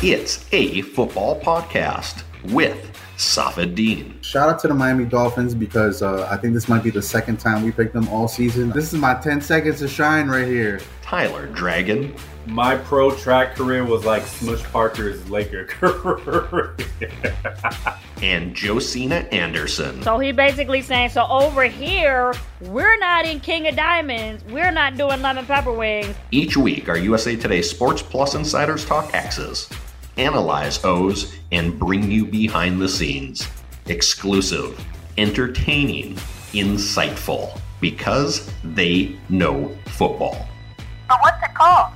It's a football podcast with Safid Deen. Shout out to the Miami Dolphins because uh, I think this might be the second time we picked them all season. This is my 10 seconds to shine right here. Tyler Dragon. My pro track career was like Smush Parker's Laker career. and Josina Anderson. So he basically saying, so over here, we're not in King of Diamonds. We're not doing lemon pepper wings. Each week, our USA Today Sports Plus insiders talk X's, analyze O's, and bring you behind the scenes. Exclusive, entertaining, insightful, because they know football. But what's it called?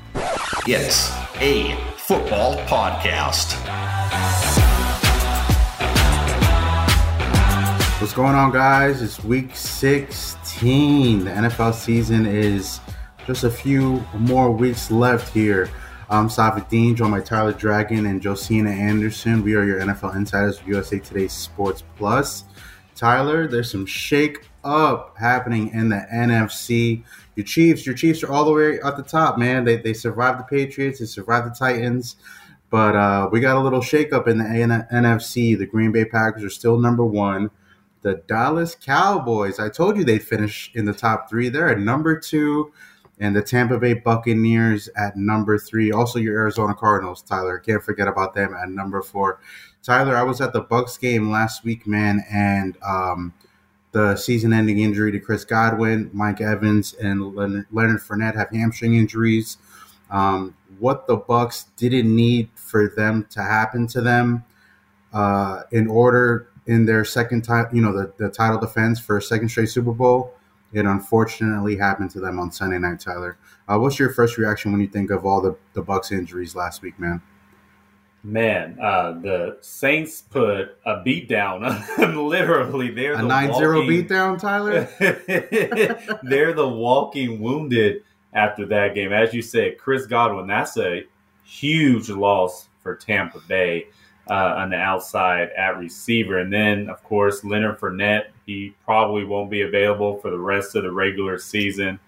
It's a football podcast. What's going on, guys? It's week 16. The NFL season is just a few more weeks left here. I'm Safid Deen, joined by Tyler Dragon and Josina Anderson. We are your NFL insiders of USA Today Sports Plus. Tyler, there's some shake up happening in the NFC. Your Chiefs, your Chiefs are all the way at the top, man. They, they survived the Patriots, they survived the Titans, but uh, we got a little shake up in the NFC. The Green Bay Packers are still number one. The Dallas Cowboys, I told you they'd finish in the top three. They're at number two and the Tampa Bay Buccaneers at number three. Also, your Arizona Cardinals, Tyler. Can't forget about them at number four. Tyler, I was at the Bucs game last week, man, and um, the season-ending injury to Chris Godwin, Mike Evans, and Leonard Fournette have hamstring injuries. Um, what the Bucs didn't need for them to happen to them uh, in order in their second time, you know, the, the title defense for a second straight Super Bowl it unfortunately happened to them on Sunday night, Tyler. Uh, what's your first reaction when you think of all the, the Bucs injuries last week, man? Man, uh, the Saints put a beat down on them. Literally, they're a the 9 0 beat down, Tyler. they're the walking wounded after that game. As you said, Chris Godwin, that's a huge loss for Tampa Bay uh, on the outside at receiver. And then, of course, Leonard Fournette, he probably won't be available for the rest of the regular season.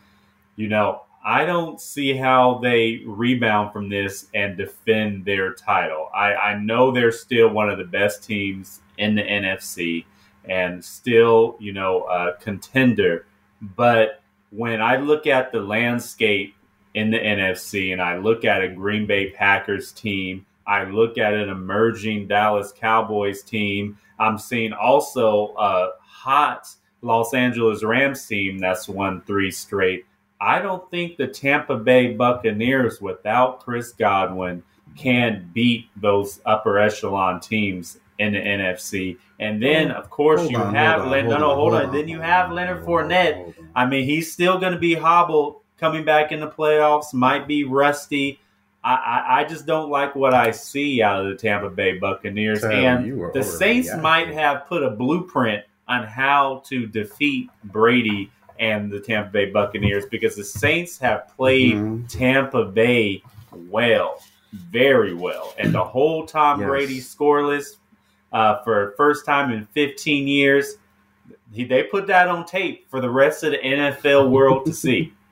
You know, I don't see how they rebound from this and defend their title. I, I know they're still one of the best teams in the NFC and still, you know, a contender. But when I look at the landscape in the NFC and I look at a Green Bay Packers team I look at an emerging Dallas Cowboys team. I'm seeing also a hot Los Angeles Rams team that's won three straight. I don't think the Tampa Bay Buccaneers without Chris Godwin can beat those upper echelon teams in the NFC. And then, of course, hold you on, have on, Len- no, no, hold, on. on. Then you have Leonard Fournette. I mean, he's still going to be hobbled coming back in the playoffs. Might be rusty. I, I, just don't like what I see out of the Tampa Bay Buccaneers. and the Saints might have put a blueprint on how to defeat Brady and the Tampa Bay Buccaneers because the Saints have played mm-hmm. Tampa Bay well, very well. And the whole Tom yes. Brady scoreless uh, for first time in 15 years, he, they put that on tape for the rest of the NFL world to see.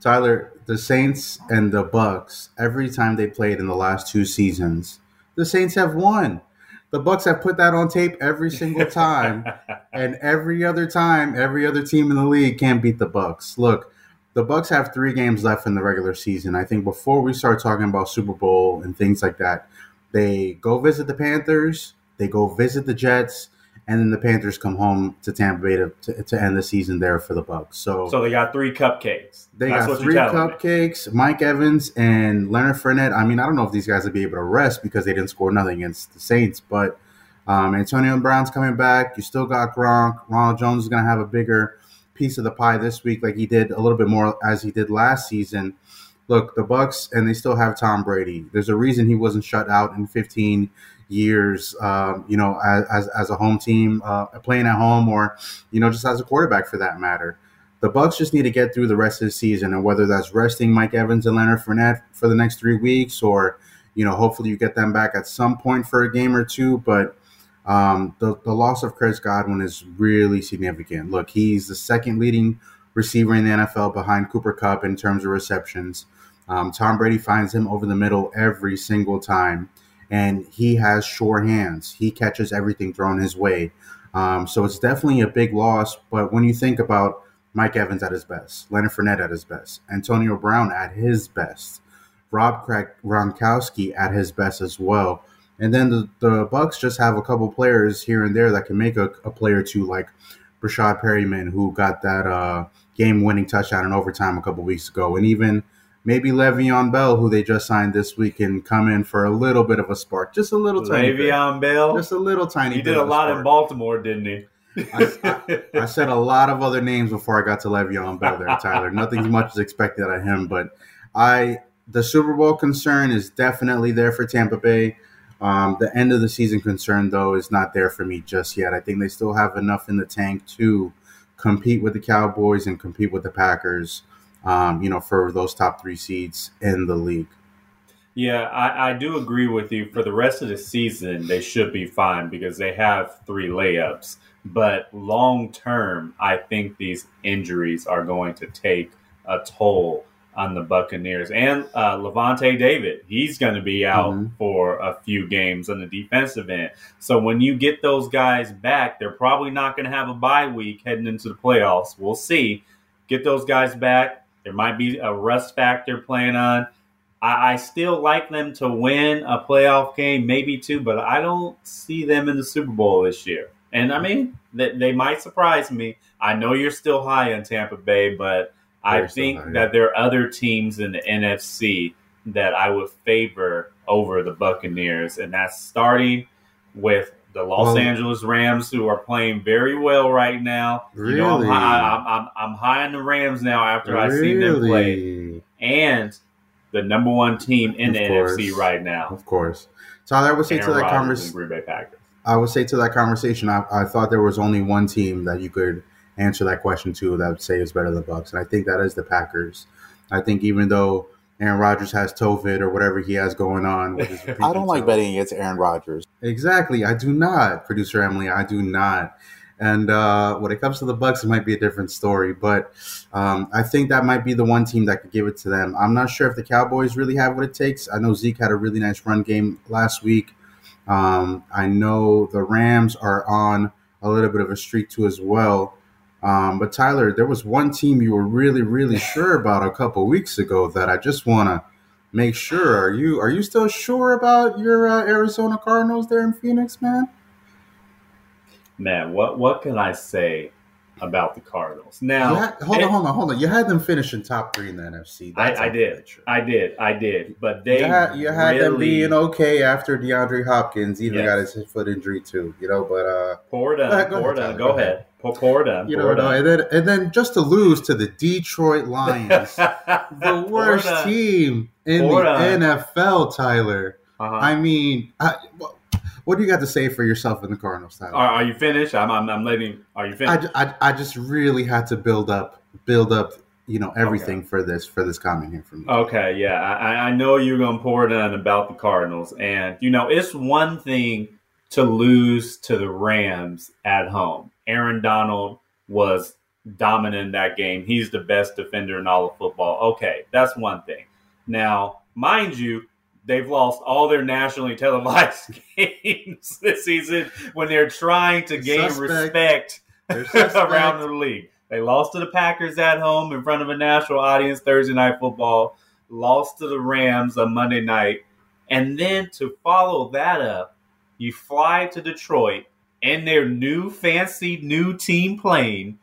Tyler, the Saints and the Bucs, every time they played in the last two seasons, the Saints have won. The Bucs have put that on tape every single time, and every other time, every other team in the league can't beat the Bucs. Look, the Bucks have three games left in the regular season. I think before we start talking about Super Bowl and things like that, they go visit the Panthers, they go visit the Jets, and then the Panthers come home to Tampa Bay to, to, to, end the season there for the Bucs. So, so they got three cupcakes. They That's got three cupcakes. Me. Mike Evans and Leonard Fournette. I mean, I don't know if these guys will be able to rest because they didn't score nothing against the Saints, but um, Antonio Brown's coming back. You still got Gronk. Ronald Jones is going to have a bigger piece of the pie this week, like he did a little bit more as he did last season. Look, the Bucs, and they still have Tom Brady. There's a reason he wasn't shut out in 15 years, um, you know, as, as a home team, uh, playing at home, or you know, just as a quarterback for that matter. The Bucs just need to get through the rest of the season, and whether that's resting Mike Evans and Leonard Fournette for the next three weeks, or you know, hopefully you get them back at some point for a game or two. But um, the the loss of Chris Godwin is really significant. Look, he's the second leading receiver in the NFL behind Cooper Kupp in terms of receptions. Um, Tom Brady finds him over the middle every single time. And he has sure hands. He catches everything thrown his way. Um, so it's definitely a big loss. But when you think about Mike Evans at his best, Leonard Fournette at his best, Antonio Brown at his best, Rob Gronkowski at his best as well. And then the, the Bucs just have a couple players here and there that can make a, a play or two, like Breshad Perriman, who got that uh, game-winning touchdown in overtime a couple weeks ago, and even maybe Le'Veon Bell, who they just signed this week, can come in for a little bit of a spark, just a little tiny. Le'Veon Bell, just a little tiny. He did a lot in Baltimore, didn't he? I, I, I, said a lot of other names before I got to Le'Veon Bell there, Tyler. Nothing much is expected of him, but I the Super Bowl concern is definitely there for Tampa Bay. Um, the end of the season concern, though, is not there for me just yet. I think they still have enough in the tank to compete with the Cowboys and compete with the Packers. Um, you know, for those top three seeds in the league. Yeah, I, I do agree with you. For the rest of the season, they should be fine because they have three layups. But long term, I think these injuries are going to take a toll on the Buccaneers. And uh, Lavonte David, he's going to be out mm-hmm. for a few games on the defensive end. So when you get those guys back, they're probably not going to have a bye week heading into the playoffs. We'll see. Get those guys back. There might be a rust factor playing on. I, I still like them to win a playoff game, maybe two, but I don't see them in the Super Bowl this year. And I mean, they, they might surprise me. I know you're still high on Tampa Bay, but – I think yeah. that there are other teams in the NFC that I would favor over the Buccaneers, and that's starting with the Los well, Angeles Rams, who are playing very well right now. Really? You know, I'm, high, I'm, I'm, I'm high on the Rams now after really? I see them play, and the number one team in of the course. NFC right now. Of course. So I would say Aaron to that conversation, Green Bay Packers. I would say to that conversation, I, I thought there was only one team that you could answer that question to that would say is better than Bucs, and I think that is the Packers. I think even though Aaron Rodgers has COVID or whatever he has going on. I don't like betting against Aaron Rodgers. Exactly, I do not, producer Emily. I do not. And uh, when it comes to the Bucs, it might be a different story. But um, I think that might be the one team that could give it to them. I'm not sure if the Cowboys really have what it takes. I know Zeke had a really nice run game last week. Um, I know the Rams are on a little bit of a streak too as well. Um, but Tyler, there was one team you were really, really sure about a couple weeks ago that I just want to make sure. Are you are you still sure about your uh, Arizona Cardinals there in Phoenix, man? Man, what what can I say about the Cardinals. Now, had, hold on, hold on, hold on. You had them finishing top three in the NFC. I, I did, I did, I did. But they you had, you had really, them being okay after DeAndre Hopkins even yes. got his foot injury too. You know, but uh, it on, pour it on. Go ahead. Pour, pour it on. You know, and then and then just to lose to the Detroit Lions, the worst team in the NFL, Tyler. Uh-huh. I mean, I, what do you got to say for yourself in the Cardinals, Tyler? Are, are you finished? I'm, I'm, I'm letting. Are you finished? I, I, I just really had to build up, build up, you know, everything okay. for this for this comment here from me. Okay, yeah, I, I know you're gonna pour it on about the Cardinals, and you know, it's one thing to lose to the Rams at home. Aaron Donald was dominant in that game. He's the best defender in all of football. Okay, that's one thing. Now, mind you, they've lost all their nationally televised games this season when they're trying to gain Suspect. respect around the league. They lost to the Packers at home in front of a national audience Thursday night football, lost to the Rams on Monday night, and then to follow that up, you fly to Detroit in their new fancy new team plane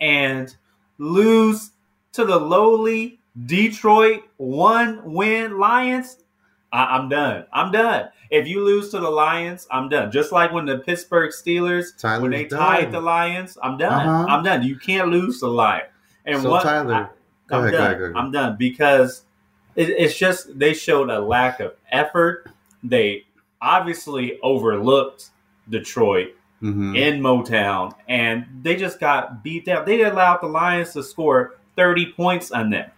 and lose to the lowly Detroit one win Lions I, am done. I'm done. If you lose to the Lions, I'm done. Just like when the Pittsburgh Steelers, Tyler's when they done. tied the Lions, I'm done. Uh-huh. I'm done. You can't lose the Lions. And so what, Tyler, I, am done. Ahead, I'm done because it, it's just they showed a lack of effort. They obviously overlooked Detroit mm-hmm. in Motown, and they just got beat down. They allowed the Lions to score 30 points on them.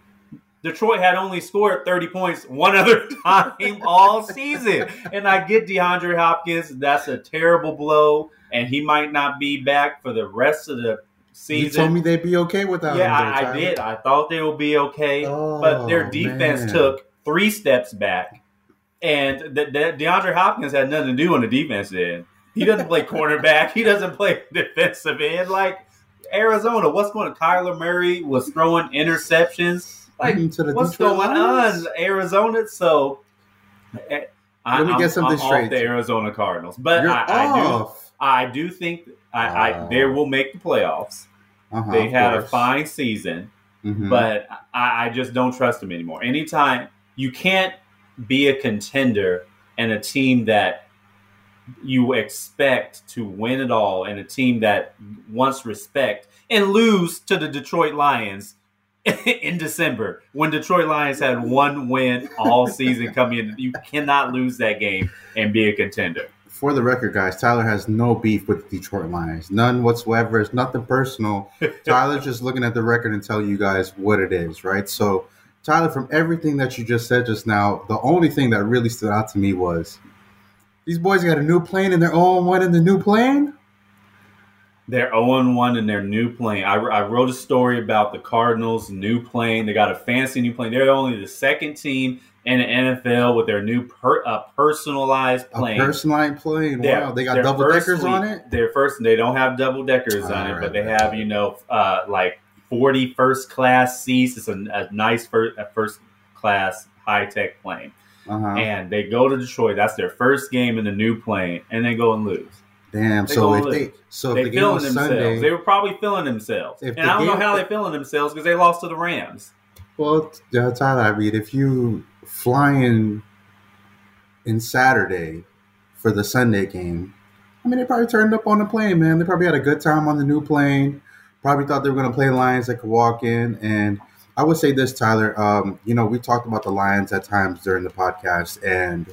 Detroit had only scored 30 points one other time all season. And I get DeAndre Hopkins, that's a terrible blow, and he might not be back for the rest of the season. You told me they'd be okay without yeah, him. Yeah, I, I, did. I thought they would be okay. Oh, but their defense man. took three steps back and the, the, DeAndre Hopkins had nothing to do on the defense end. He doesn't play cornerback. He doesn't play defensive end. Like Arizona, what's going on? Kyler Murray was throwing interceptions. Like, what's Detroit going Lions? on, Arizona? So, eh, I, let me get something I'm straight. the Arizona Cardinals, but I, I, do, I do think I, uh, I they will make the playoffs. Uh-huh, they had a fine season, mm-hmm. but I, I just don't trust them anymore. Anytime you can't be a contender and a team that you expect to win it all and a team that wants respect and lose to the Detroit Lions in December when Detroit Lions had one win all season coming in. You cannot lose that game and be a contender. For the record, guys, Tyler has no beef with the Detroit Lions. None whatsoever. It's nothing personal. Tyler's just looking at the record and telling you guys what it is, right? So, Tyler, from everything that you just said just now, the only thing that really stood out to me was these boys got a new plane and they're 0 1 in the new plane. They're 0 1 in their new plane. I, I, wrote a story about the Cardinals' new plane. They got a fancy new plane. They're only the second team in the NFL with their new per, uh, personalized plane. A personalized plane. Wow, they got double deckers on it. Their first, they don't have double deckers on it, but they have you know uh, like 40 first class seats. It's a, a nice first, a first class high tech plane. Uh-huh. And they go to Detroit. That's their first game in the new plane, and they go and lose. Damn. They so if they so they the feeling themselves. Sunday, they were probably feeling themselves, and I don't know how they're feeling themselves because they lost to the Rams. Well, that's how I mean, if you flying in Saturday for the Sunday game, I mean, they probably turned up on the plane, man. They probably had a good time on the new plane. Probably thought they were going to play Lions that could walk in. And I would say this, Tyler. Um, you know, we talked about the Lions at times during the podcast, and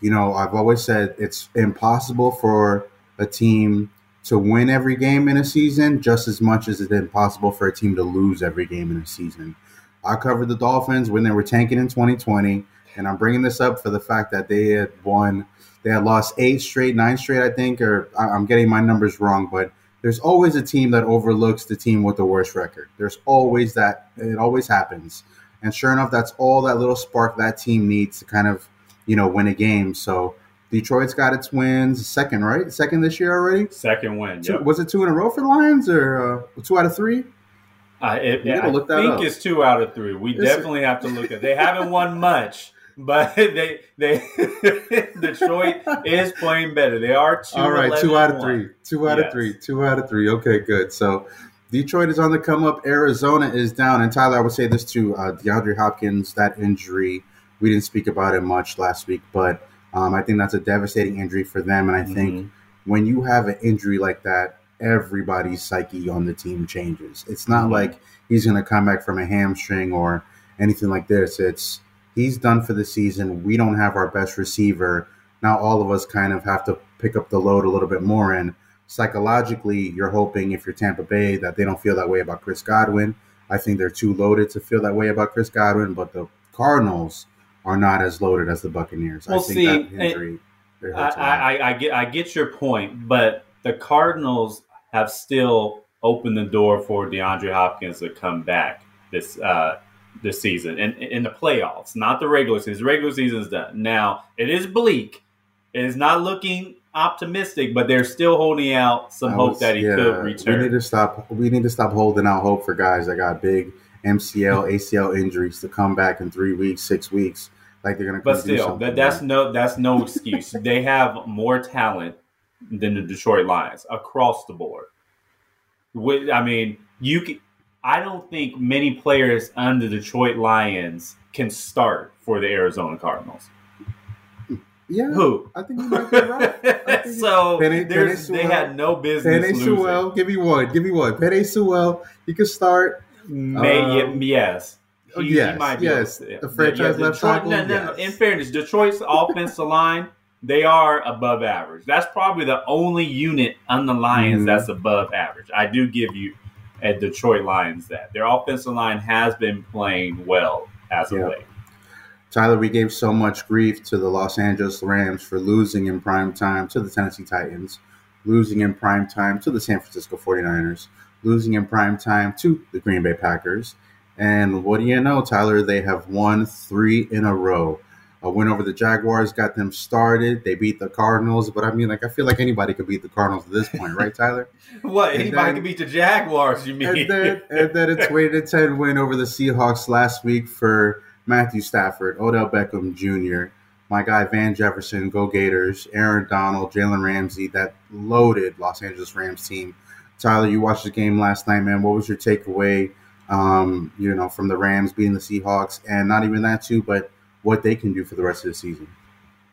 you know, I've always said it's impossible for a team to win every game in a season just as much as it's impossible for a team to lose every game in a season. I covered the Dolphins when they were tanking in 2020, and I'm bringing this up for the fact that they had won, they had lost eight straight, nine straight, I think, or I'm getting my numbers wrong, but there's always a team that overlooks the team with the worst record. There's always that, it always happens. And sure enough, that's all that little spark that team needs to kind of, you know, win a game. So Detroit's got its wins, second, right? Second this year already. Second win. Two, Was it two in a row for the Lions, or uh, two out of three? Uh, it, I think up. it's two out of three. We definitely have to look at. They haven't won much, but they they Detroit is playing better. They are two. All right, two out of three. Two out yes. of three. Two out of three. Okay, good. So Detroit is on the come up. Arizona is down. And Tyler, I would say this to uh, DeAndre Hopkins, that injury. We didn't speak about it much last week, but um, I think that's a devastating injury for them, and I mm-hmm. think when you have an injury like that, everybody's psyche on the team changes. It's not mm-hmm. like he's going to come back from a hamstring or anything like this. It's he's done for the season. We don't have our best receiver. Now all of us kind of have to pick up the load a little bit more. And psychologically, you're hoping if you're Tampa Bay that they don't feel that way about Chris Godwin. I think they're too loaded to feel that way about Chris Godwin, but the Cardinals are not as loaded as the Buccaneers. Well, I think see, that injury. I, I, I, get I get your point, but the Cardinals have still opened the door for DeAndre Hopkins to come back this uh, this season and in, in the playoffs, not the regular season. The regular season is done. Now it is bleak. It is not looking optimistic, but they're still holding out some was, hope that he yeah, could return. We need to stop. We need to stop holding out hope for guys that got big MCL, ACL injuries to come back in three weeks, six weeks, like they're gonna. Come, but still, that, that's no that's no excuse. they have more talent than the Detroit Lions across the board. With, I mean, you can. I don't think many players on the Detroit Lions can start for the Arizona Cardinals. Yeah, who? I think you might be right. so Penny, Penny they had no business. Penei Sewell, give me one. Give me one. Penei Sewell, you can start. May, um, yes. He, yes, he yes. The franchise yeah, left tackle. No, no, yes. In fairness, Detroit's offensive line they are above average. That's probably the only unit on the Lions mm-hmm. that's above average. I do give you at Detroit Lions that their offensive line has been playing well as of yep. late. Tyler, we gave so much grief to the Los Angeles Rams for losing in prime time to the Tennessee Titans, losing in prime time to the San Francisco 49ers, losing in prime time to the Green Bay Packers. And what do you know, Tyler? They have won three in a row. A win over the Jaguars got them started. They beat the Cardinals, but I mean, like I feel like anybody could beat the Cardinals at this point, right, Tyler? What? And Anybody then- can beat the Jaguars? You mean? and then and then a twenty to ten win over the Seahawks last week for Matthew Stafford, Odell Beckham Jr., my guy Van Jefferson, Go Gators, Aaron Donald, Jalen Ramsey, that loaded Los Angeles Rams team. Tyler, you watched the game last night, man. What was your takeaway? Um, you know, from the Rams beating the Seahawks, and not even that too, but what they can do for the rest of the season.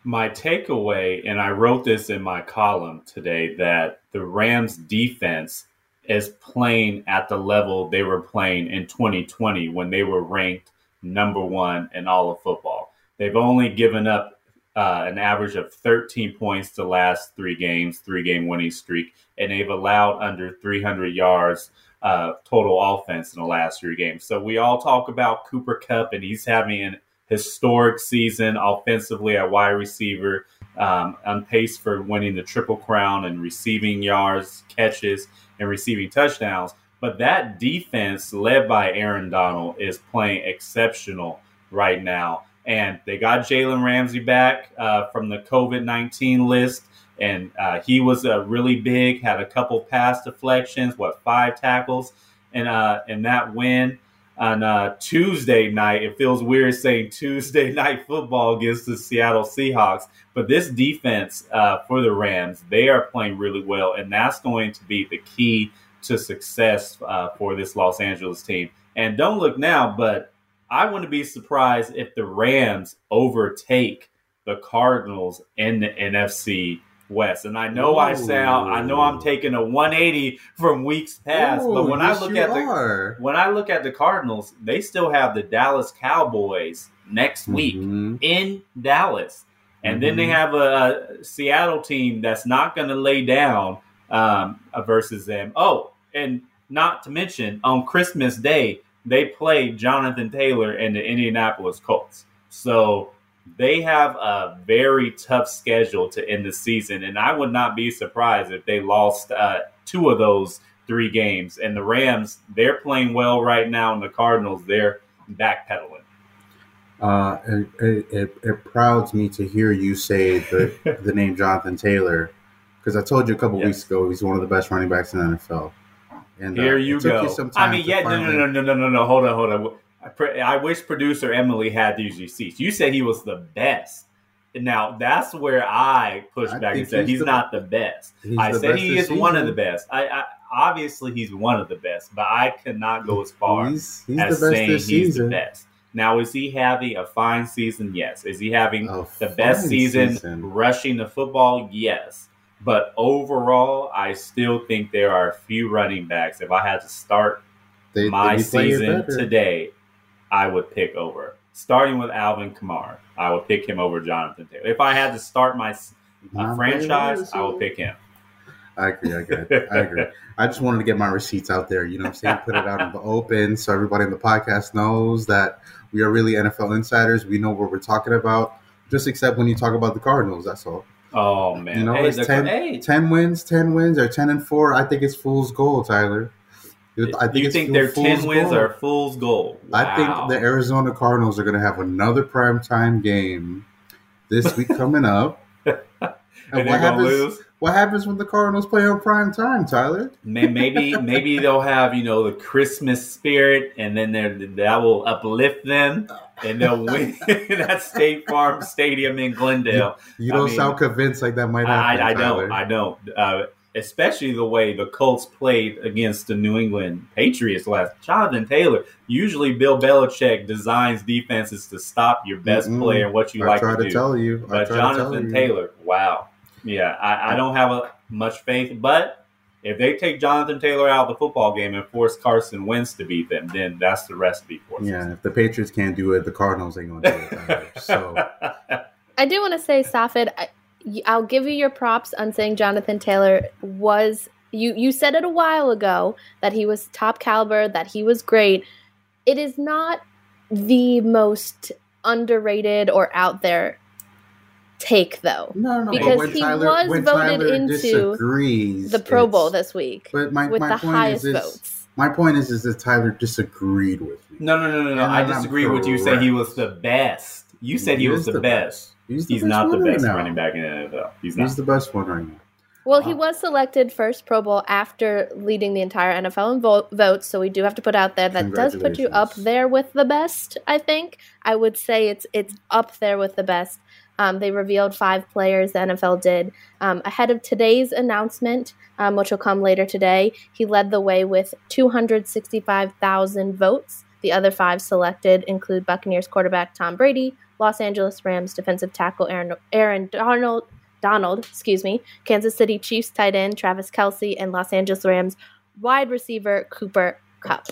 my takeaway, and I wrote this in my column today, that the Rams defense is playing at the level they were playing in 2020 when they were ranked number one in all of football. They've only given up uh, an average of 13 points the last three games, three game winning streak, and they've allowed under 300 yards uh, total offense in the last three games. So we all talk about Cooper Kupp, and he's having an historic season offensively at wide receiver, um, on pace for winning the Triple Crown and receiving yards, catches, and receiving touchdowns. But that defense, led by Aaron Donald, is playing exceptional right now. And they got Jalen Ramsey back uh, from the COVID 19 list. And uh, he was uh, really big, had a couple pass deflections, what, five tackles in, uh, in that win on uh, Tuesday night. It feels weird saying Tuesday night football against the Seattle Seahawks, but this defense uh, for the Rams, they are playing really well, and that's going to be the key to success uh, for this Los Angeles team. And don't look now, but I wouldn't be surprised if the Rams overtake the Cardinals in the NFC West. And I know I sound, I know I'm taking a 180 from weeks past, but when yes, I look at the are. when I look at the Cardinals, they still have the Dallas Cowboys next week Mhm. in Dallas. And then they Mhm. have a, a Seattle team that's not going to lay down um, uh, versus them. Oh, and not to mention, on Christmas Day, they play Jonathan Taylor and the Indianapolis Colts. So they have a very tough schedule to end the season. And I would not be surprised if they lost uh, two of those three games. And the Rams, they're playing well right now, and the Cardinals, they're backpedaling. Uh, it, it, it, prouds me to hear you say the, the name Jonathan Taylor because I told you a couple Yes. weeks ago he's one of the best running backs in the NFL. And uh, Here it you go. some I mean, yeah, no, no, finally- no, no, no, no, no. Hold on, hold on. I, pre- I wish producer Emily had these receipts. You said he was the best. Now that's where I push I back and said he's he's, the- not the best. I the said best he is one of the best. I, I obviously he's one of the best, but I cannot go as far He's, he's as saying he's season. the best. Now, is he having a fine season? Yes. Is he having A the best season, season. rushing the football? Yes. But overall, I still think there are a few running backs. If I had to start They, my they season today, I would pick over. Starting with Alvin Kamara, I would pick him over Jonathan Taylor. If I had to start my franchise, I would pick him. I agree. I agree. I agree. I just wanted to get my receipts out there. You know what I'm saying? Put it out in the open so everybody in the podcast knows that we are really NFL insiders. We know what we're talking about. Just except when you talk about the Cardinals, that's all. Oh man! You know, hey, it's the, 10 hey, 10 wins, 10 wins, or 10 and 4. I think it's fool's gold, Tyler. I think you think their ten wins gold. are fool's gold? I think the Arizona Cardinals are going to have another primetime game this week coming up. and what they're gonna happens, lose. what happens when the Cardinals play on prime time, Tyler? Maybe maybe they'll have you know the Christmas spirit, and then that will uplift them, and they'll win that State Farm Stadium in Glendale. You I don't mean, sound convinced like that might happen. I, I don't. I don't. Uh, especially the way the Colts played against the New England Patriots last. Jonathan Taylor. Usually, Bill Belichick designs defenses to stop your best Mm-mm. player and what you I like try to, to do. tell you. I but try to tell Jonathan you. Taylor, wow, yeah, I, I don't have a, much faith. But if they take Jonathan Taylor out of the football game and force Carson Wentz to beat them, then that's the recipe for Yeah, if the Patriots can't do it, the Cardinals ain't going to do it. Tyler. So I do want to say, Safid, I, y- I'll give you your props on saying Jonathan Taylor was. You, you said it a while ago that he was top caliber, that he was great. It is not the most underrated or out there take, though. no, no, Because he Tyler, was voted Tyler into The Pro Bowl this week But my, with my the point highest is, is votes. my point is, is that Tyler disagreed with me. No, no, no, no, no. I disagree with you. Say he was the best. You said he, He was is the, the best. He's, the He's best not the one right best now. running back in the NFL. He's not. He's the best one right now. Well, he was selected first Pro Bowl after leading the entire NFL in vo- votes, so we do have to put out there that does put you up there with the best. I think I would say it's it's up there with the best. Um, they revealed five players the NFL did um, ahead of today's announcement, um, which will come later today. He led the way with 265,000 votes. The other five selected include Buccaneers quarterback Tom Brady, Los Angeles Rams defensive tackle Aaron, Aaron Donald, Donald, excuse me, Kansas City Chiefs tight end Travis Kelce, and Los Angeles Rams wide receiver Cooper Kupp.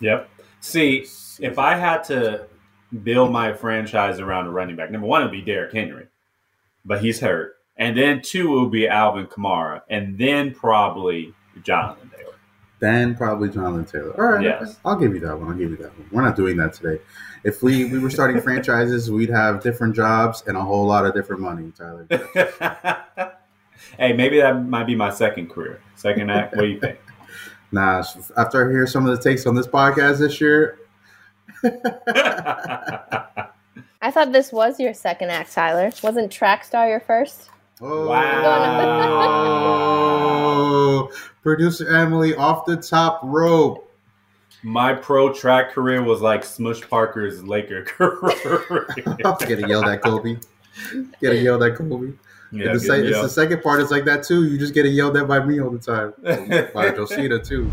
Yep. See, if I had to build my franchise around a running back, number one would be Derrick Henry, but he's hurt. And then two would be Alvin Kamara, and then probably Jonathan. Then probably Jonathan Taylor. All right, Yes. I'll give you that one. I'll give you that one. We're not doing that today. If we, we were starting franchises, we'd have different jobs and a whole lot of different money, Tyler. hey, maybe that might be my second career. Second act. What do you think? Nah, after I hear some of the takes on this podcast this year, I thought this was your second act, Tyler. Wasn't Track Star your first? Oh, Wow. producer Emily off the top rope. my pro track career was like Smush Parker's Laker career. Getting yelled at Kobe. Getting yelled at Kobe. Yeah, the, it's the second part is like that too. You just get a yelled at by me all the time. by Josina too.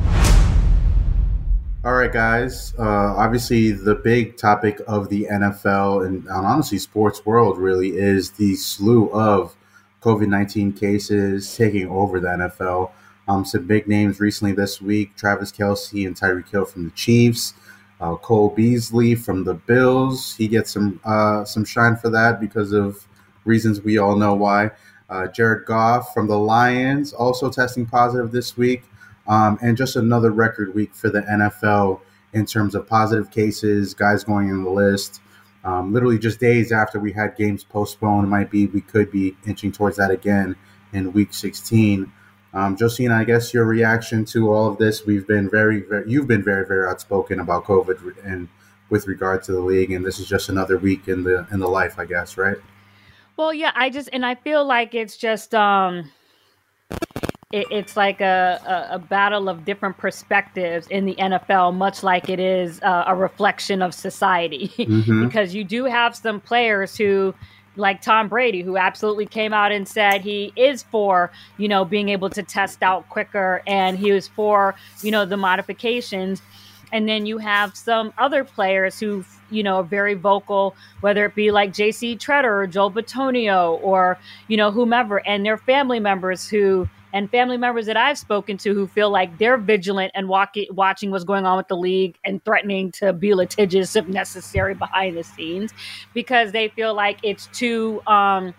All right, guys. Uh, obviously, the big topic of the NFL and, and honestly sports world really is the slew of COVID nineteen cases taking over the NFL. Um, some big names recently this week: Travis Kelce and Tyreek Hill from the Chiefs. Uh, Cole Beasley from the Bills. He gets some uh, some shine for that because of reasons we all know why. Uh, Jared Goff from the Lions also testing positive this week. Um, and just another record week for the NFL in terms of positive cases, guys going in the list. Um, literally just days after we had games postponed, it might be we could be inching towards that again in week 16. Um, Josina, I guess your reaction to all of this, we've been very, very, you've been very, very outspoken about COVID and with regard to the league, and this is just another week in the in the life, I guess, right? Well, yeah, I just and I feel like it's just um it, it's like a, a, a battle of different perspectives in the NFL, much like it is uh, a reflection of society. Mhm. because you do have some players who like Tom Brady who absolutely came out and said he is for, you know, being able to test out quicker and he was for, you know, the modifications. And then you have some other players who, you know, are very vocal, whether it be like JC Tretter or Joel Bitonio or, you know, whomever, and their family members who and family members that I've spoken to who feel like they're vigilant and walking, watching what's going on with the league and threatening to be litigious if necessary behind the scenes because they feel like it's too um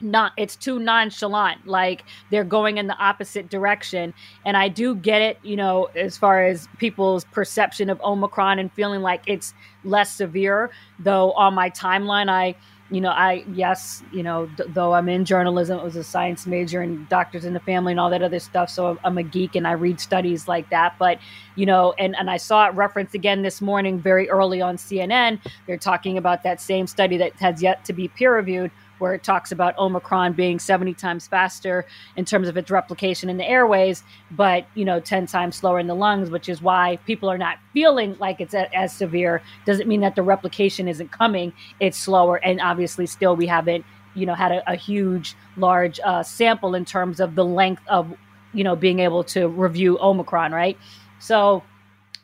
not it's too nonchalant like they're going in the opposite direction. And i do get it you know as far as people's perception of omicron and feeling like it's less severe though on my timeline i you know i yes you know th- though i'm in journalism it was a science major and doctors in the family and all that other stuff so i'm a geek and i read studies like that but you know and and i saw it referenced again this morning very early on cnn they're talking about that same study that has yet to be peer reviewed where it talks about Omicron being 70 times faster in terms of its replication in the airways, but you know 10 times slower in the lungs, which is why people are not feeling like it's a, as severe. Doesn't mean that the replication isn't coming; it's slower, and obviously, still we haven't you know had a, a huge, large uh, sample in terms of the length of you know being able to review Omicron, right? So.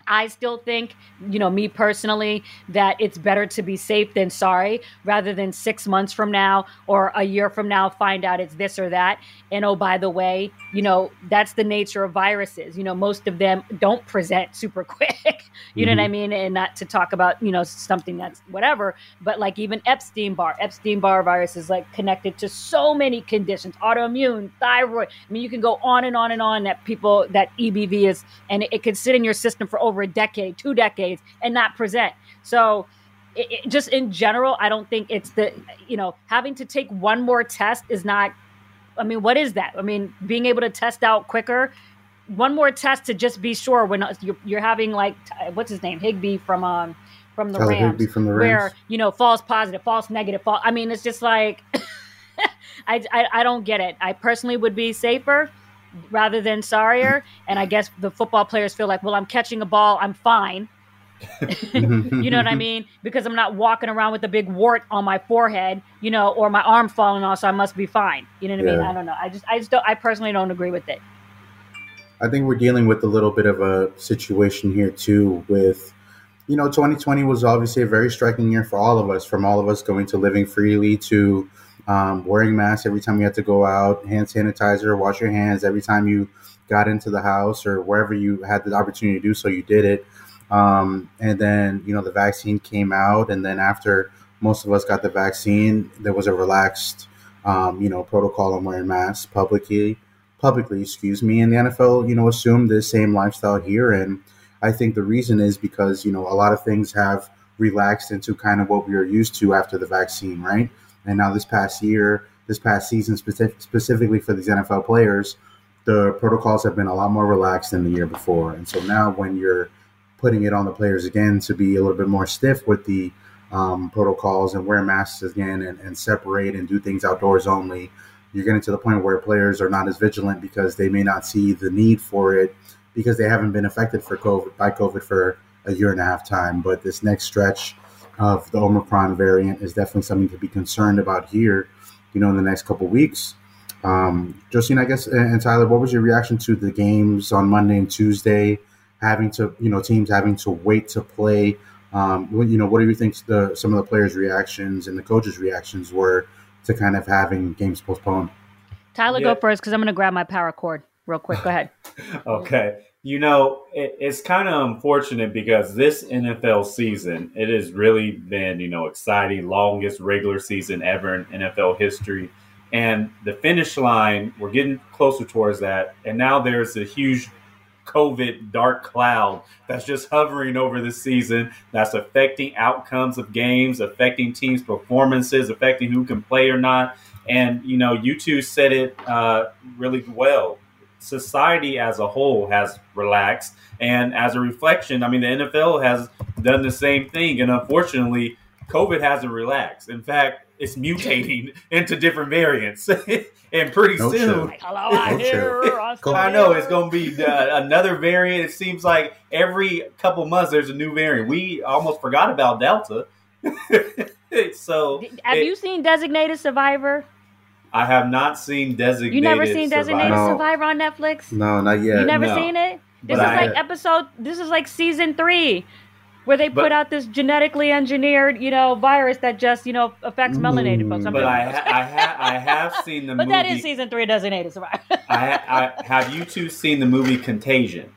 I still think, you know, me personally, that it's better to be safe than sorry rather than six months from now or a year from now find out it's this or that. And oh, by the way, you know, that's the nature of viruses. You know, most of them don't present super quick. you know what I mm-hmm. mean? And not to talk about, you know, something that's whatever, but like even Epstein Barr, Epstein Barr virus is like connected to so many conditions autoimmune, thyroid. I mean, you can go on and on and on that people, that EBV is, and it, it could sit in your system for over a decade, two decades, and not present. So, it, it- just in general, I don't think it's the you know having to take one more test is not. I mean, what is that? I mean, being able to test out quicker. one more test to just be sure when you're, you're having like what's his name Higbee from um from the Tyler Rams, Higbee from the where you know false positive, false negative, false. I mean, it's just like I, I I don't get it. I personally would be safer rather than sorrier, and I guess the football players feel like, well, I'm catching a ball, I'm fine. you know what I mean? Because I'm not walking around with a big wart on my forehead, you know, or my arm falling off, so I must be fine. You know what I mean? I don't know. I just, I just don't. I personally don't agree with it. I think we're dealing with a little bit of a situation here too. With you know, 2020 was obviously a very striking year for all of us. From all of us going to living freely to um, wearing masks every time you had to go out, hand sanitizer, wash your hands every time you got into the house or wherever you had the opportunity to do so, you did it. Um, and then you know the vaccine came out, and then after most of us got the vaccine, there was a relaxed, um, you know, protocol on wearing masks publicly publicly, excuse me, and the NFL, you know, assumed the same lifestyle here. And I think the reason is because, you know, a lot of things have relaxed into kind of what we are used to after the vaccine, right? And now this past year, this past season, specific, specifically for these NFL players, the protocols have been a lot more relaxed than the year before. And so now when you're putting it on the players again to be a little bit more stiff with the um, protocols and wear masks again and, and separate and do things outdoors only, you're getting to the point where players are not as vigilant because they may not see the need for it because they haven't been affected for COVID by COVID for a year and a half time. But this next stretch of the Omicron variant is definitely something to be concerned about here, you know, in the next couple weeks. Um, Josina, I guess, and, and Tyler, what was your reaction to the games on Monday and Tuesday, having to, you know, teams having to wait to play? Um, you know, what do you think the some of the players' reactions and the coaches' reactions were to kind of having games postponed? Tyler, Yeah. go first because I'm going to grab my power cord real quick. Go ahead. Okay. You know, it, it's kind of unfortunate because this NFL season, it has really been, you know, exciting, longest regular season ever in NFL history. And the finish line, we're getting closer towards that. And now there's a huge COVID dark cloud that's just hovering over the season that's affecting outcomes of games, affecting teams' performances, affecting who can play or not. And, you know, you two said it uh, really well society as a whole has relaxed. And as a reflection, I mean, the NFL has done the same thing. And unfortunately, COVID hasn't relaxed. In fact, it's mutating into different variants. and pretty No soon, shit. Hello, I hear. I'm still I know it's going to be uh, another variant. It seems like every couple months there's a new variant. We almost forgot about Delta. so Have it- you seen Designated Survivor? I have not seen Designated You never seen Designated No. Survivor on Netflix? No, not yet. you never no. seen it? This But is I- like episode. This is like season three, where they But- put out this genetically engineered, you know, virus that just you know affects mm. melanated folks. I'm But. I, ha- I, ha- I have seen the but movie. that is season three, Designated Survivor. I, ha- I have you two seen the movie Contagion?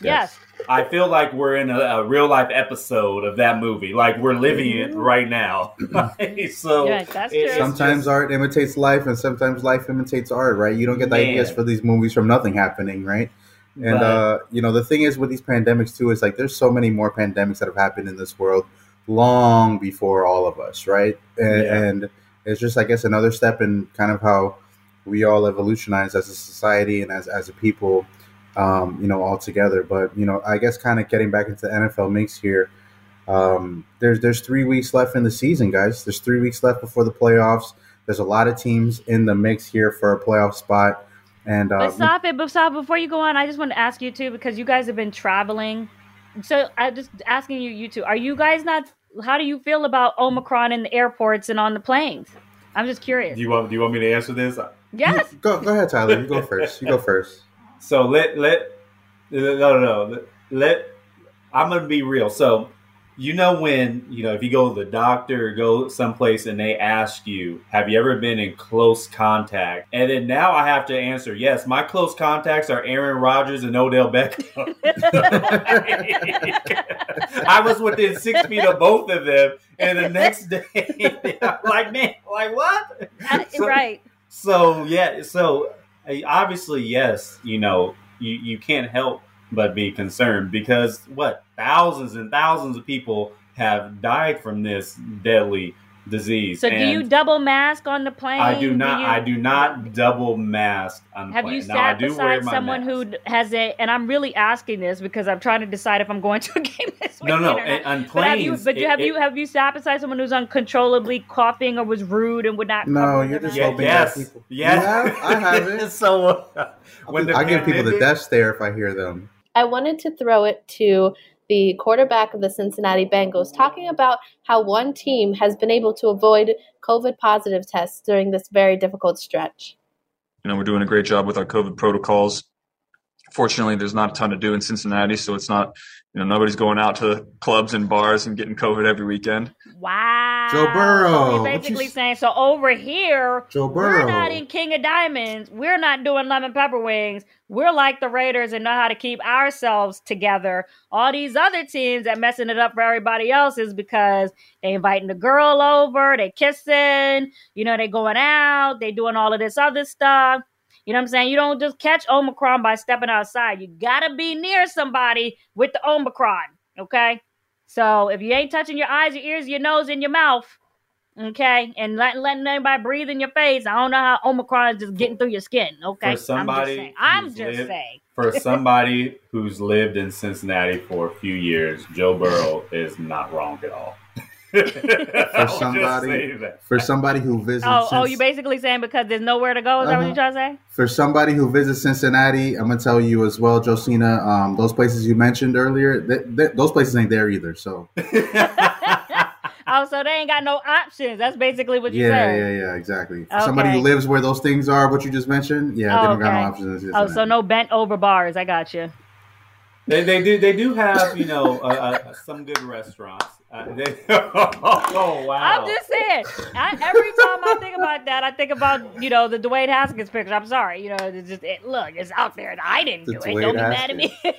yes. I feel like we're in a, a real life episode of that movie. Like we're living it right now. so Yeah, that's it- true. Sometimes just- art imitates life, and sometimes life imitates art, right? You don't get the Man. ideas for these movies from nothing happening, right? And but- uh, you know, the thing is with these pandemics too is like there's so many more pandemics that have happened in this world long before all of us, right? And, Yeah. and it's just, I guess, another step in kind of how we all evolutionize as a society and as as a people, um, you know, all together. But you know, I guess kind of getting back into the NFL mix here. Um, there's there's three weeks left in the season, guys. There's three weeks left before the playoffs. There's a lot of teams in the mix here for a playoff spot. And uh, But stop it, but stop before you go on. I just want to ask you too because you guys have been traveling. So I'm just asking you, you two, are you guys not? How do you feel about Omicron in the airports and on the planes? I'm just curious. do you want do you want me to answer this? yes. go go ahead, Tyler. You go first. You go first. So let let no no no let, I'm gonna be real. So you know when you know if you go to the doctor or go someplace and they ask you, have you ever been in close contact? And then now I have to answer yes. My close contacts are Aaron Rodgers and Odell Beckham. I was within six feet of both of them, and the next day, I'm like man, like what? So- right. so yeah, so obviously yes, you know, you, you can't help but be concerned because what thousands and thousands of people have died from this deadly disease. So do you double mask on the plane? I do not. you- I do not double mask on the Have plane. you now, I sat do beside someone mask. who has a? And I'm really asking this because I'm trying to decide if I'm going to a game this week. No, no. or not. and- On But have you? planes, But you it- have it- you have you sat beside someone who's uncontrollably coughing or was rude and would not? No, you're just Yeah, mouth? hoping yes, that people. yes. You have? I haven't. so uh, when the I give people the death stare if I hear them. I wanted to throw it to the quarterback of the Cincinnati Bengals, talking about how one team has been able to avoid COVID positive tests during this very difficult stretch. you know, we're doing a great job with our COVID protocols. Fortunately, there's not a ton to do in Cincinnati, so it's not, you know, nobody's going out to clubs and bars and getting COVID every weekend. Wow. Joe Burrow, So what you're you basically saying so over here. Joe Burrow. We're not in King of Diamonds. We're not doing lemon pepper wings. We're like the Raiders and know how to keep ourselves together. All these other teams that messing it up for everybody else is because they inviting the girl over, they kissing, you know, they going out, they doing all of this other stuff. You know what I'm saying? You don't just catch Omicron by stepping outside. You gotta be near somebody with the Omicron. Okay? So if you ain't touching your eyes, your ears, your nose, and your mouth, okay, and letting letting anybody breathe in your face, I don't know how Omicron is just getting through your skin. Okay, For somebody I'm just saying. I'm just lived- saying. for somebody who's lived in Cincinnati for a few years, Joe Burrow is not wrong at all. For somebody- For somebody who visits, Oh, oh, Cinc- you basically saying because there's nowhere to go? Is that what Uh-huh. you're trying to say? for somebody who visits Cincinnati, I'm gonna tell you as well, Josina. Um, those places you mentioned earlier, th- th- those places ain't there either. So Oh, so they ain't got no options. That's basically what you yeah, said. yeah, yeah, yeah, exactly. For somebody who lives where those things are, what you just mentioned, yeah, they don't got no options. in Oh, so Cincinnati. no bent over bars. I got you. They, they do they do have you know uh, uh, some good restaurants. Uh, they, oh wow! I'm just saying. I, every time I think about that, I think about you know the Dwayne Haskins picture. I'm sorry, you know, it's just it, look, it's out there. and I didn't The do it. Dwayne Don't be mad at me.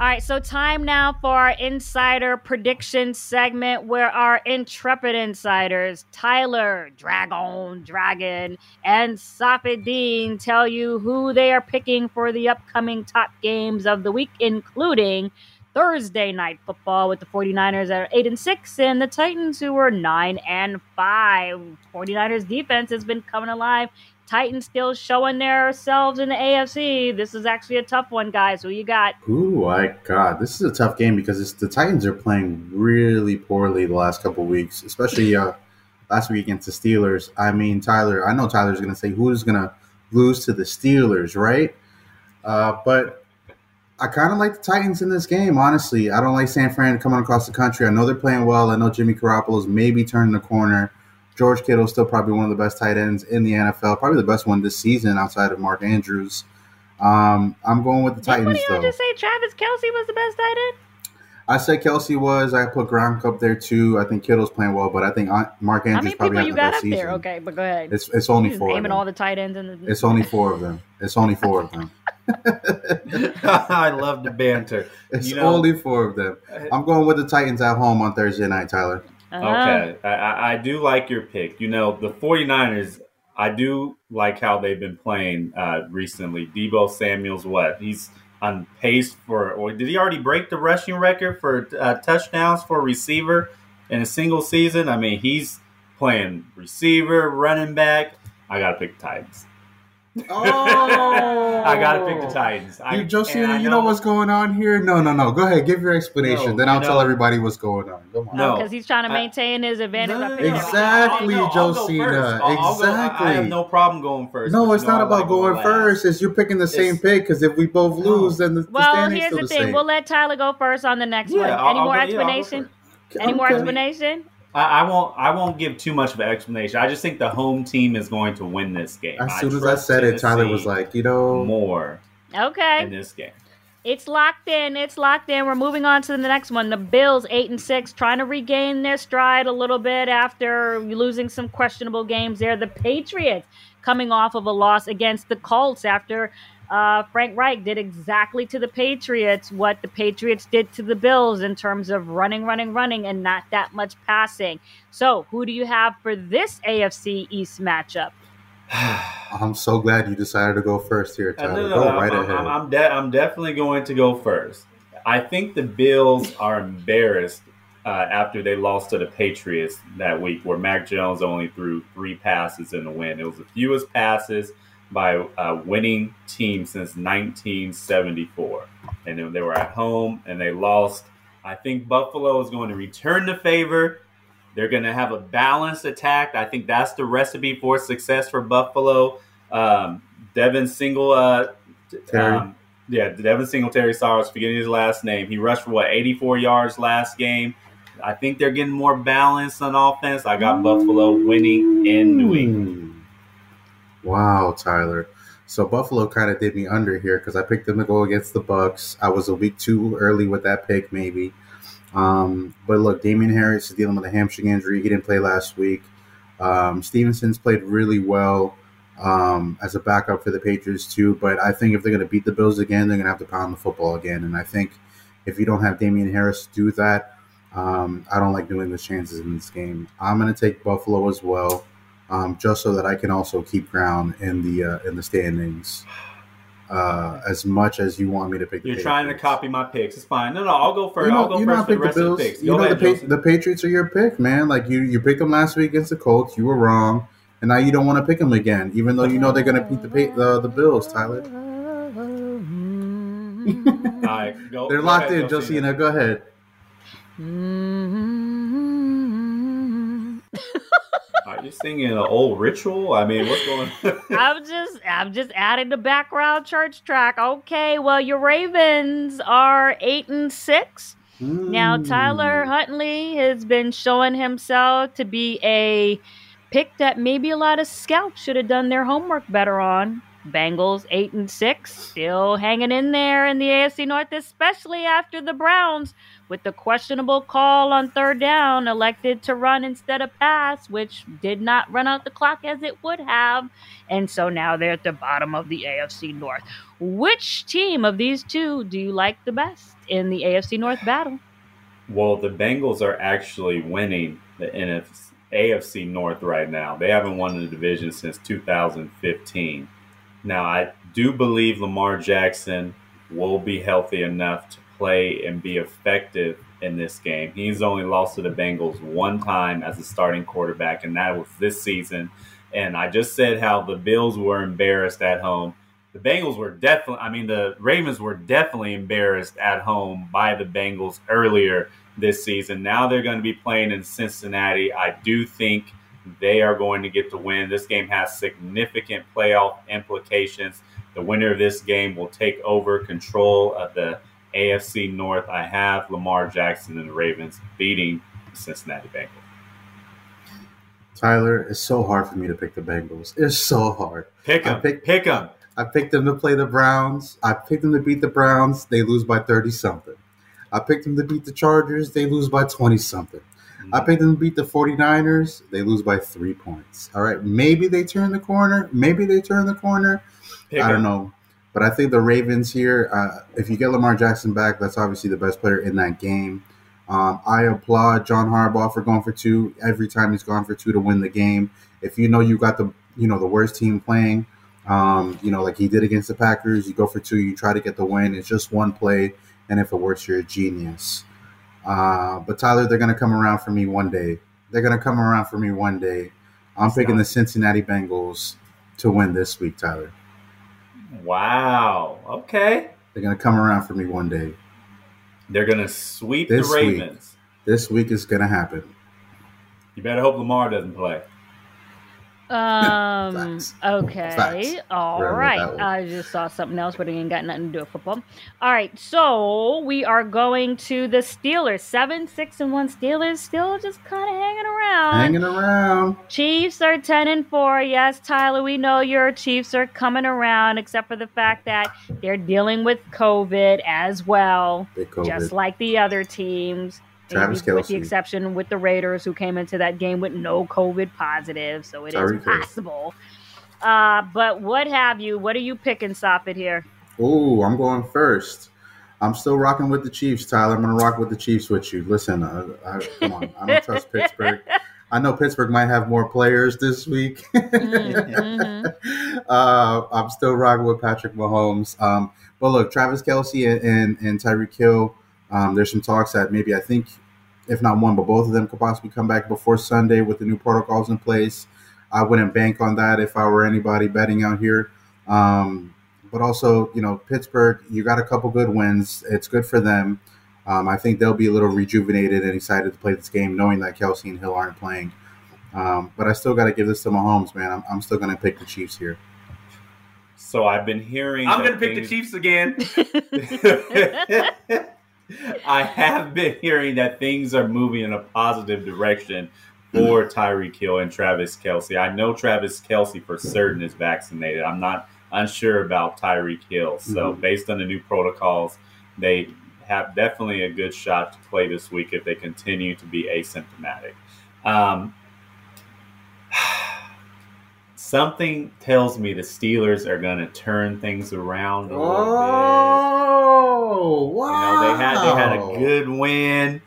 All right, so time now for our insider prediction segment where our intrepid insiders, Tyler, Dragon, Dragon, and Safid Deen tell you who they are picking for the upcoming top games of the week, including Thursday night football with the 49ers at 8 and 6 and the Titans who were 9 and 5. 49ers defense has been coming alive. Titans still showing themselves in the AFC. This is actually a tough one, guys. Who you got? Ooh, my God, this is a tough game because the Titans are playing really poorly the last couple weeks, especially uh, last week against the Steelers. I mean, Tyler, I know Tyler's going to say who's going to lose to the Steelers, right? Uh, but I kind of like the Titans in this game, honestly. I don't like San Fran coming across the country. I know they're playing well. I know Jimmy Garoppolo's maybe turning the corner. George Kittle's still probably one of the best tight ends in the NFL, probably the best one this season outside of Mark Andrews. Um, I'm going with the Didn't Titans, one of y'all though. just say Travis Kelce was the best tight end? I said Kelce was. I put Gronk up there too. I think Kittle's playing well, but I think Aunt- Mark How Andrews many probably people having you the got best up season. there? Okay, but go ahead. It's it's only You just four. Of naming them. all the tight ends in the. It's only four of them. It's only four of them. I love the banter. It's You know- only four of them. I'm going with the Titans at home on Thursday night, Tyler. Uh-huh. Okay, I, I I do like your pick. You know, the 49ers, I do like how they've been playing uh, recently. Deebo Samuel's what? He's on pace for, or did he already break the rushing record for uh, touchdowns for a receiver in a single season? I mean, he's playing receiver, running back. I got to pick Titans. Oh, I got to pick the oh. Titans. I, You, and Josina, you know what's going on here? No, no, no. Go ahead, give your explanation. No, then I'll tell everybody what's going on. Come on. No. Oh, because he's trying to I- maintain his advantage. No, Exactly, I'll I'll Josina, first. I'll- I'll go- I- I exactly. have no problem going first. No, it's you not about like going last. first. It's you're picking the same It's- pick because if we both No. lose, then the, the Well, standings here's the the thing. same. We'll let Tyler go first on the next Yeah, one. I'll- Any I'll more go- yeah, I'll go explanation? first. Any more explanation? I, I won't. I won't give too much of an explanation. I just think the home team is going to win this game. As soon as I trust said it, Tyler was like, you know, more Okay. in this game. It's locked in. It's locked in. We're moving on to the next one. The Bills, eight and six, trying to regain their stride a little bit after losing some questionable games there. The Patriots coming off of a loss against the Colts after uh, Frank Reich did exactly to the Patriots what the Patriots did to the Bills in terms of running, running, running, and not that much passing. So, who do you have for this AFC East matchup? I'm so glad you decided to go first here, Uh, no, Tyler. no, Go I'm, right I'm, ahead. I'm, I'm, de- I'm definitely going to go first. I think the Bills are embarrassed uh, after they lost to the Patriots that week, where Mac Jones only threw three passes in the win. It was the fewest passes by a winning team since 1974. And then they were at home and they lost. I think Buffalo is going to return the favor. They're going to have a balanced attack. I think that's the recipe for success for Buffalo. Um, Devin Single, uh, um, yeah, Devin Singletary. Sorry, I was forgetting his last name. He rushed for what 84 yards last game. I think they're getting more balance on offense. I got Buffalo winning in New England. Wow, Tyler. So Buffalo kind of did me under here because I picked them to go against the Bucs. I was a week too early with that pick, maybe. Um, but look, Damien Harris is dealing with a hamstring injury. He didn't play last week. Um, Stevenson's played really well um, as a backup for the Patriots too. But I think if they're going to beat the Bills again, they're going to have to pound the football again. And I think if you don't have Damien Harris do that, um, I don't like New England's chances in this game. I'm going to take Buffalo as well, um, just so that I can also keep ground in the uh, in the standings. Uh, as much as you want me to pick, the You're trying to copy my picks. It's fine. No, no, I'll go first. You I'll know, go you know, I first for the picked the rest of the Bills. picks. You Go know, ahead, the, pa- the Patriots are your pick, man. Like you, you picked them last week against the Colts. You were wrong, and now you don't want to pick them again, even though you know they're going to beat the pa- the, the Bills, Tyler. All right, go. They're go locked ahead, in, Josina. Go ahead. Are you singing an old ritual? I mean, what's going on? I'm just I'm just adding the background church track. Okay, well your Ravens are eight and six. Now Mm. Tyler Huntley has been showing himself to be a pick that maybe a lot of scouts should have done their homework better on. Bengals eight and six, still hanging in there in the AFC North, especially after the Browns, with the questionable call on third down, elected to run instead of pass, which did not run out the clock as it would have. And so now they're at the bottom of the AFC North. Which team of these two do you like the best in the AFC North battle? Well, the Bengals are actually winning the NFC, AFC North right now. They haven't won the division since 2015. Now, I do believe Lamar Jackson will be healthy enough to play and be effective in this game. He's only lost to the Bengals one time as a starting quarterback, and that was this season. And I just said how the Bills were embarrassed at home. The Bengals were definitely, I mean, the Ravens were definitely embarrassed at home by the Bengals earlier this season. Now they're going to be playing in Cincinnati. I do think they are going to get the win. This game has significant playoff implications. The winner of this game will take over control of the AFC North. I have Lamar Jackson and the Ravens beating the Cincinnati Bengals. Tyler, it's so hard for me to pick the Bengals. It's so hard. Pick them. pick- Pick them. I picked them to play the Browns. I picked them to beat the Browns. They lose by 30 something. I picked them to beat the Chargers. They lose by 20 something. I mm-hmm. picked them to beat the 49ers. They lose by three points. All right. Maybe they turn the corner. Maybe they turn the corner. Pick I don't 'em. know. But I think the Ravens here, uh, if you get Lamar Jackson back, that's obviously the best player in that game. Um, I applaud John Harbaugh for going for two every time he's gone for two to win the game. If you know you got the you know the worst team playing, um, you know like he did against the Packers, you go for two, you try to get the win. It's just one play, and if it works, you're a genius. Uh, but Tyler, they're gonna come around for me one day. They're gonna come around for me one day. I'm picking the Cincinnati Bengals to win this week, Tyler. Wow. Okay. They're gonna come around for me one day. They're going to sweep This the week. Ravens. This week is gonna happen. You better hope Lamar doesn't play. Um. Facts. Okay. Facts. All Right. I just saw something else, but it ain't got nothing to do with football. All right. So we are going to the Steelers. Seven, six, and one. Steelers still just kind of hanging around. Hanging around. Chiefs are ten and four. Yes, Tyler, we know your Chiefs are coming around, except for the fact that they're dealing with COVID as well, just like the other teams. Travis Maybe with the exception with the Raiders, who came into that game with no COVID positive, so it is Tyreek Hill. possible. Uh, but what have you? What are you picking, Safid here? Oh, I'm going first. I'm still rocking with the Chiefs, Tyler. I'm gonna rock with the Chiefs with you. Listen, uh, I, come on, I don't trust Pittsburgh. I know Pittsburgh might have more players this week. Mhm, uh, I'm still rocking with Patrick Mahomes. Um, but look, Travis Kelce and, and, and Tyreek Hill, um, there's some talks that maybe I think if not one, but both of them could possibly come back before Sunday with the new protocols in place. I wouldn't bank on that if I were anybody betting out here. Um, but also, you know, Pittsburgh, you got a couple good wins. It's good for them. Um, I think they'll be a little rejuvenated and excited to play this game, knowing that Kelce and Hill aren't playing. Um, but I still got to give this to Mahomes, man. I'm, I'm still going to pick the Chiefs here. So I've been hearing. I'm going to pick the Chiefs again. I have been hearing that things are moving in a positive direction for Tyreek Hill and Travis Kelce. I know Travis Kelce for certain is vaccinated. I'm not unsure about Tyreek Hill. So, Mhm. based on the new protocols, they have definitely a good shot to play this week if they continue to be asymptomatic. Um, something tells me the Steelers are going to turn things around a little bit. Oh, You know, they had they had a good win.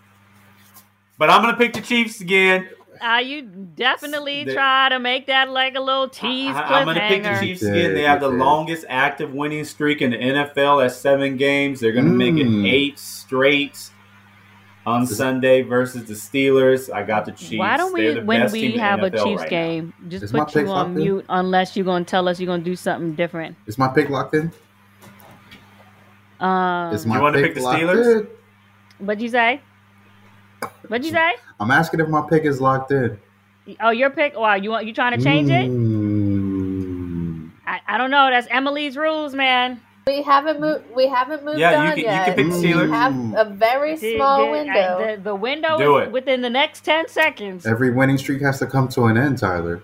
But I'm gonna pick the Chiefs again. Uh, you definitely They- try to make that like a little tease I, am gonna pick the. Chiefs You again. did, They have the longest active winning streak in the NFL at seven games. They're gonna make it Mm. eight straight on Sunday versus the Steelers. I got the Chiefs. Why don't we, They're the when we have a NFL Chiefs right now. game, just Is put you on locked in? mute unless you're gonna tell us you're gonna do something different. Is my pick locked in? Um, Is my You wanna pick the Steelers? in? what'd you say? What'd you say? I'm asking if my pick is locked in. Oh, your pick. Wow, you want you trying to change it? Mm. I, I don't know. That's Emily's rules, man. We haven't moved. We haven't moved Yeah, you on can- you can pick the We Steelers. have a very small the, I- window. the, the window Do is it. within the next ten seconds. Every winning streak has to come to an end, Tyler.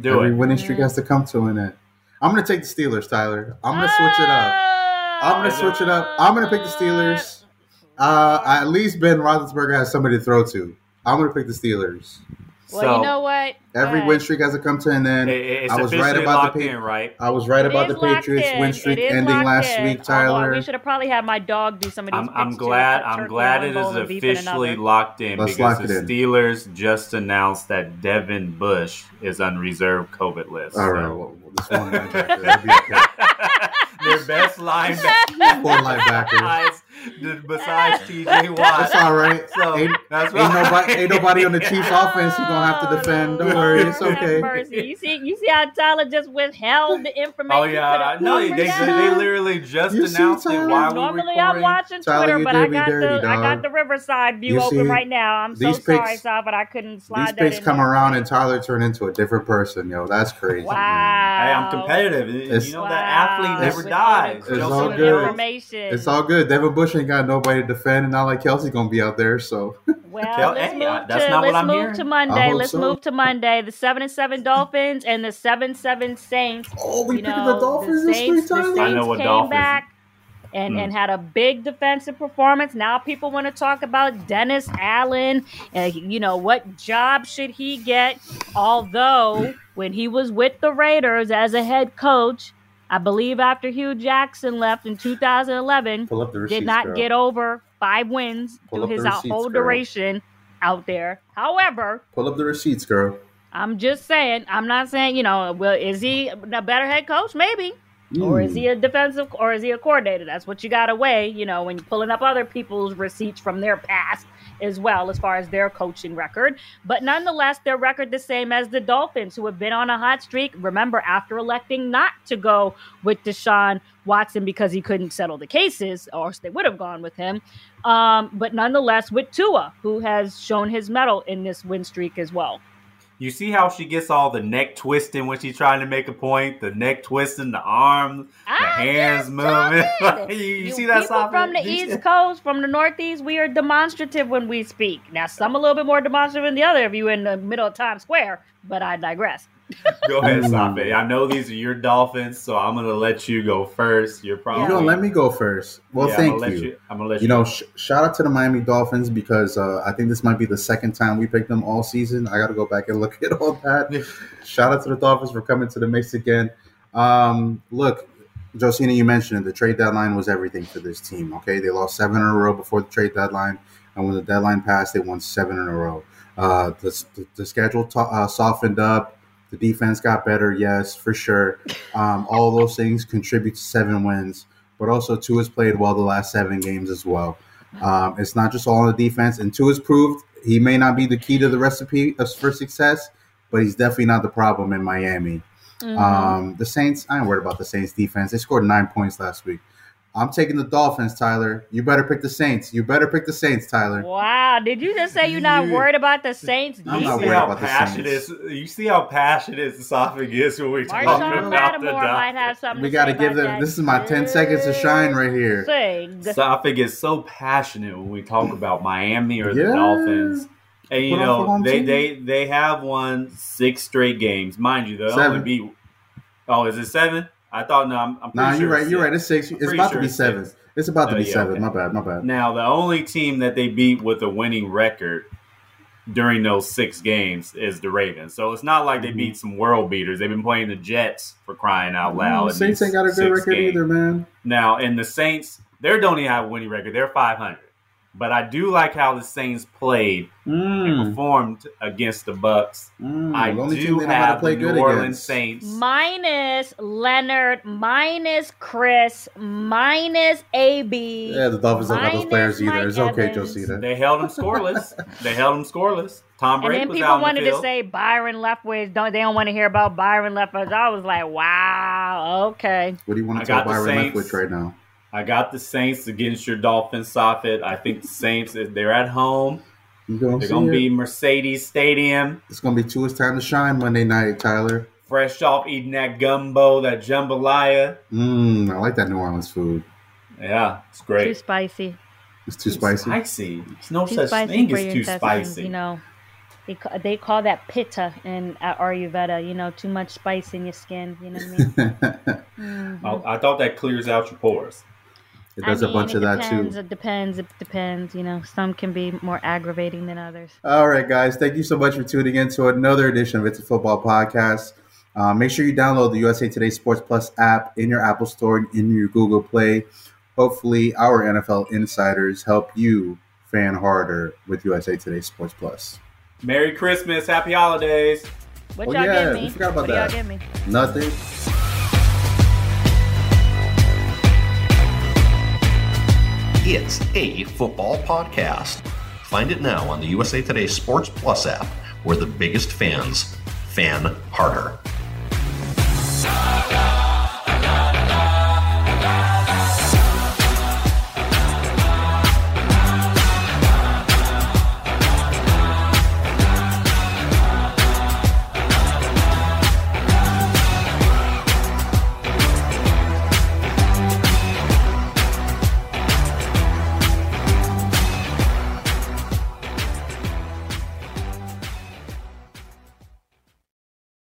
Do Every it. winning streak has to come to an end. I'm gonna take the Steelers, Tyler. I'm gonna switch it up. I'm gonna switch it up. I'm gonna pick the Steelers. Uh, at least Ben Roethlisberger has somebody to throw to. I'm gonna pick the Steelers. Well, So- you know what? Every uh, win streak has to come to an end. It- it's I was right officially about the locked Pa- in, right? I was right It about the Patriots in. win streak ending last in. week, Although Tyler. we should have probably had my dog do some of these. I'm, picks I'm too. glad. A I'm glad in it one is bowl and beef in officially locked in Let's because lock the it in. Steelers just announced that Devin Bush is on reserve COVID list. All right, So- well, this one linebacker, uh, be okay. Their best linebacker. Four linebackers. Besides, besides TJ Watt. That's all right. So ain't, that's ain't right. nobody, ain't nobody on the Chiefs offense who's gonna have to defend. Don't worry, it's okay. mercy. You see, you see how Tyler just withheld the information. Oh yeah, for the no, they, they, they literally just You see, announced it Tyler? while we were Normally recording. I'm watching Tyler, Twitter, you but I me got dirty, the I dog. got the Riverside view You open see, right now. I'm so these sorry, picks- Sal, but I couldn't slide These that picks in come there. around and Tyler turned into a different person, yo. That's crazy. man. Wow. Hey, I'm competitive. It's- you know Wow. that athlete never dies. It's all good. Information. It's all good. Devin Bush ain't got nobody to defend, and not like Kelce gonna be out there. So Well, Kel- let's hey, move uh, that's to not let's I'm move to Monday. Let's so. move to Monday. The seven and seven Dolphins and the seven seven Saints. oh, we you picking know, the Dolphins this Saints, week, the Tyler. I know what came Dolphins- back and, Hmm. and had a big defensive performance. Now people want to talk about Dennis Allen. And, you know, what job should he get? Although, when he was with the Raiders as a head coach, I believe after Hue Jackson left in 2011, Pull up the receipts, did not girl. get over five wins Pull through his receipts, whole girl. duration out there. However, Pull up the receipts, girl. I'm just saying, I'm not saying, you know, well, is he a better head coach? Maybe. Or is Mm. he a defensive or is he a coordinator? That's what you gotta weigh, you know, when you're pulling up other people's receipts from their past as well, as far as their coaching record. But nonetheless, their record the same as the Dolphins, who have been on a hot streak. Remember, after electing not to go with Deshaun Watson because he couldn't settle the cases, or else they would have gone with him. Um, but nonetheless, with Tua, who has shown his mettle in this win streak as well. You see how she gets all the neck twisting when she's trying to make a point? The neck twisting, the arms, the hands moving. you, you You see that people from the see- East Coast, from the Northeast, we are demonstrative when we speak. Now, some a little bit more demonstrative than the other of you're in the middle of Times Square, but I digress. Go ahead, Mm. Sophie. I know these are your Dolphins, so I'm gonna let you go first. You're probably You gonna let me go first? Well, Yeah, thank I'm you. you. I'm gonna let You you. know, sh- shout out to the Miami Dolphins because uh, I think this might be the second time we picked them all season. I got to go back and look at all that. shout out to the Dolphins for coming to the mix again. Um, look, Josina, you mentioned it. The trade deadline was everything for this team. Okay, they lost seven in a row before the trade deadline, and when the deadline passed, they won seven in a row. Uh, the, the, the schedule to- uh, softened up. The defense got better, yes, for sure. Um, all those things contribute to seven wins, but also Tua has played well the last seven games as well. Um, it's not just all on the defense. And Tua's proved he may not be the key to the recipe for success, but he's definitely not the problem in Miami. Mhm. Um, the Saints, I ain't worried about the Saints defense. They scored nine points last week. I'm taking the Dolphins, Tyler. You better pick the Saints. You better pick the Saints, Tyler. wow, did you just say you're not You- worried about the Saints? I'm You not see worried how about the passionate Saints. you see how passionate Safid is when we talk Marshawn about the Lattimore might have Dolphins. something We got to give them. that. This is my 10 seconds to shine right here. Sing. Safid is so passionate when we talk about Miami or the Dolphins. And you Put know they, team. they they have won six straight games, mind you. They only beat. Oh, is it seven? I thought no. I'm, I'm Nah, sure you're right. You're right. It's six. It's pretty about to be it's seven. six. It's about to Oh, be yeah, seven. okay. My bad. My bad. Now, the only team that they beat with a winning record during those six games is the Ravens. So it's not like they Mhm. beat some world beaters. They've been playing the Jets for crying out loud. Mm, in Saints ain't got a good record games. either, man. Now, and the Saints, they don't even have a winning record. They're 500. But I do like how the Saints played and Mm, performed against the Bucs. mm. I the only do team they how to have play the good New Orleans against. Saints. Minus Leonard, minus Chris, minus AB. Yeah, the Dolphins don't have those minus players either. Mike It's okay, Evans. Josina. They held them scoreless. they held them scoreless. Tom And Brady then was people out on wanted the to say Byron Leftwich. Don't they don't want to hear about Byron Leftwich? I was like, wow, okay. What do you want I to tell got Byron Leftwich right now? I got the Saints against your Dolphins, Safid. I think the Saints, they're at home. You gonna They're going to be Mercedes Stadium. It's gonna be Tua's time to shine Monday night, Tyler. Fresh off eating that gumbo, that jambalaya. Mmm, I like that New Orleans food. Yeah, it's great. Too spicy. It's too spicy. Spicy. There's no Too such spicy thing as too spicy. You know, they ca- they call that pitta in at Ayurveda. You know, too much spice in your skin. You know what I mean? it Mhm. I, I thought that clears out your pores. Does I a mean, bunch it of that depends, too. It depends. It depends. You know, some can be more aggravating than others. All right, guys. Thank you so much for tuning in to another edition of It's a Football Podcast. Uh, make sure you download the USA Today Sports Plus app in your Apple Store and in your Google Play. Hopefully, our NFL insiders help you fan harder with USA Today Sports Plus. Merry Christmas. Happy holidays. What Oh, y'all yeah, give we forgot about what that. y'all give me? Nothing. It's a football podcast. Find it now on the USA Today Sports Plus app, where the biggest fans fan harder.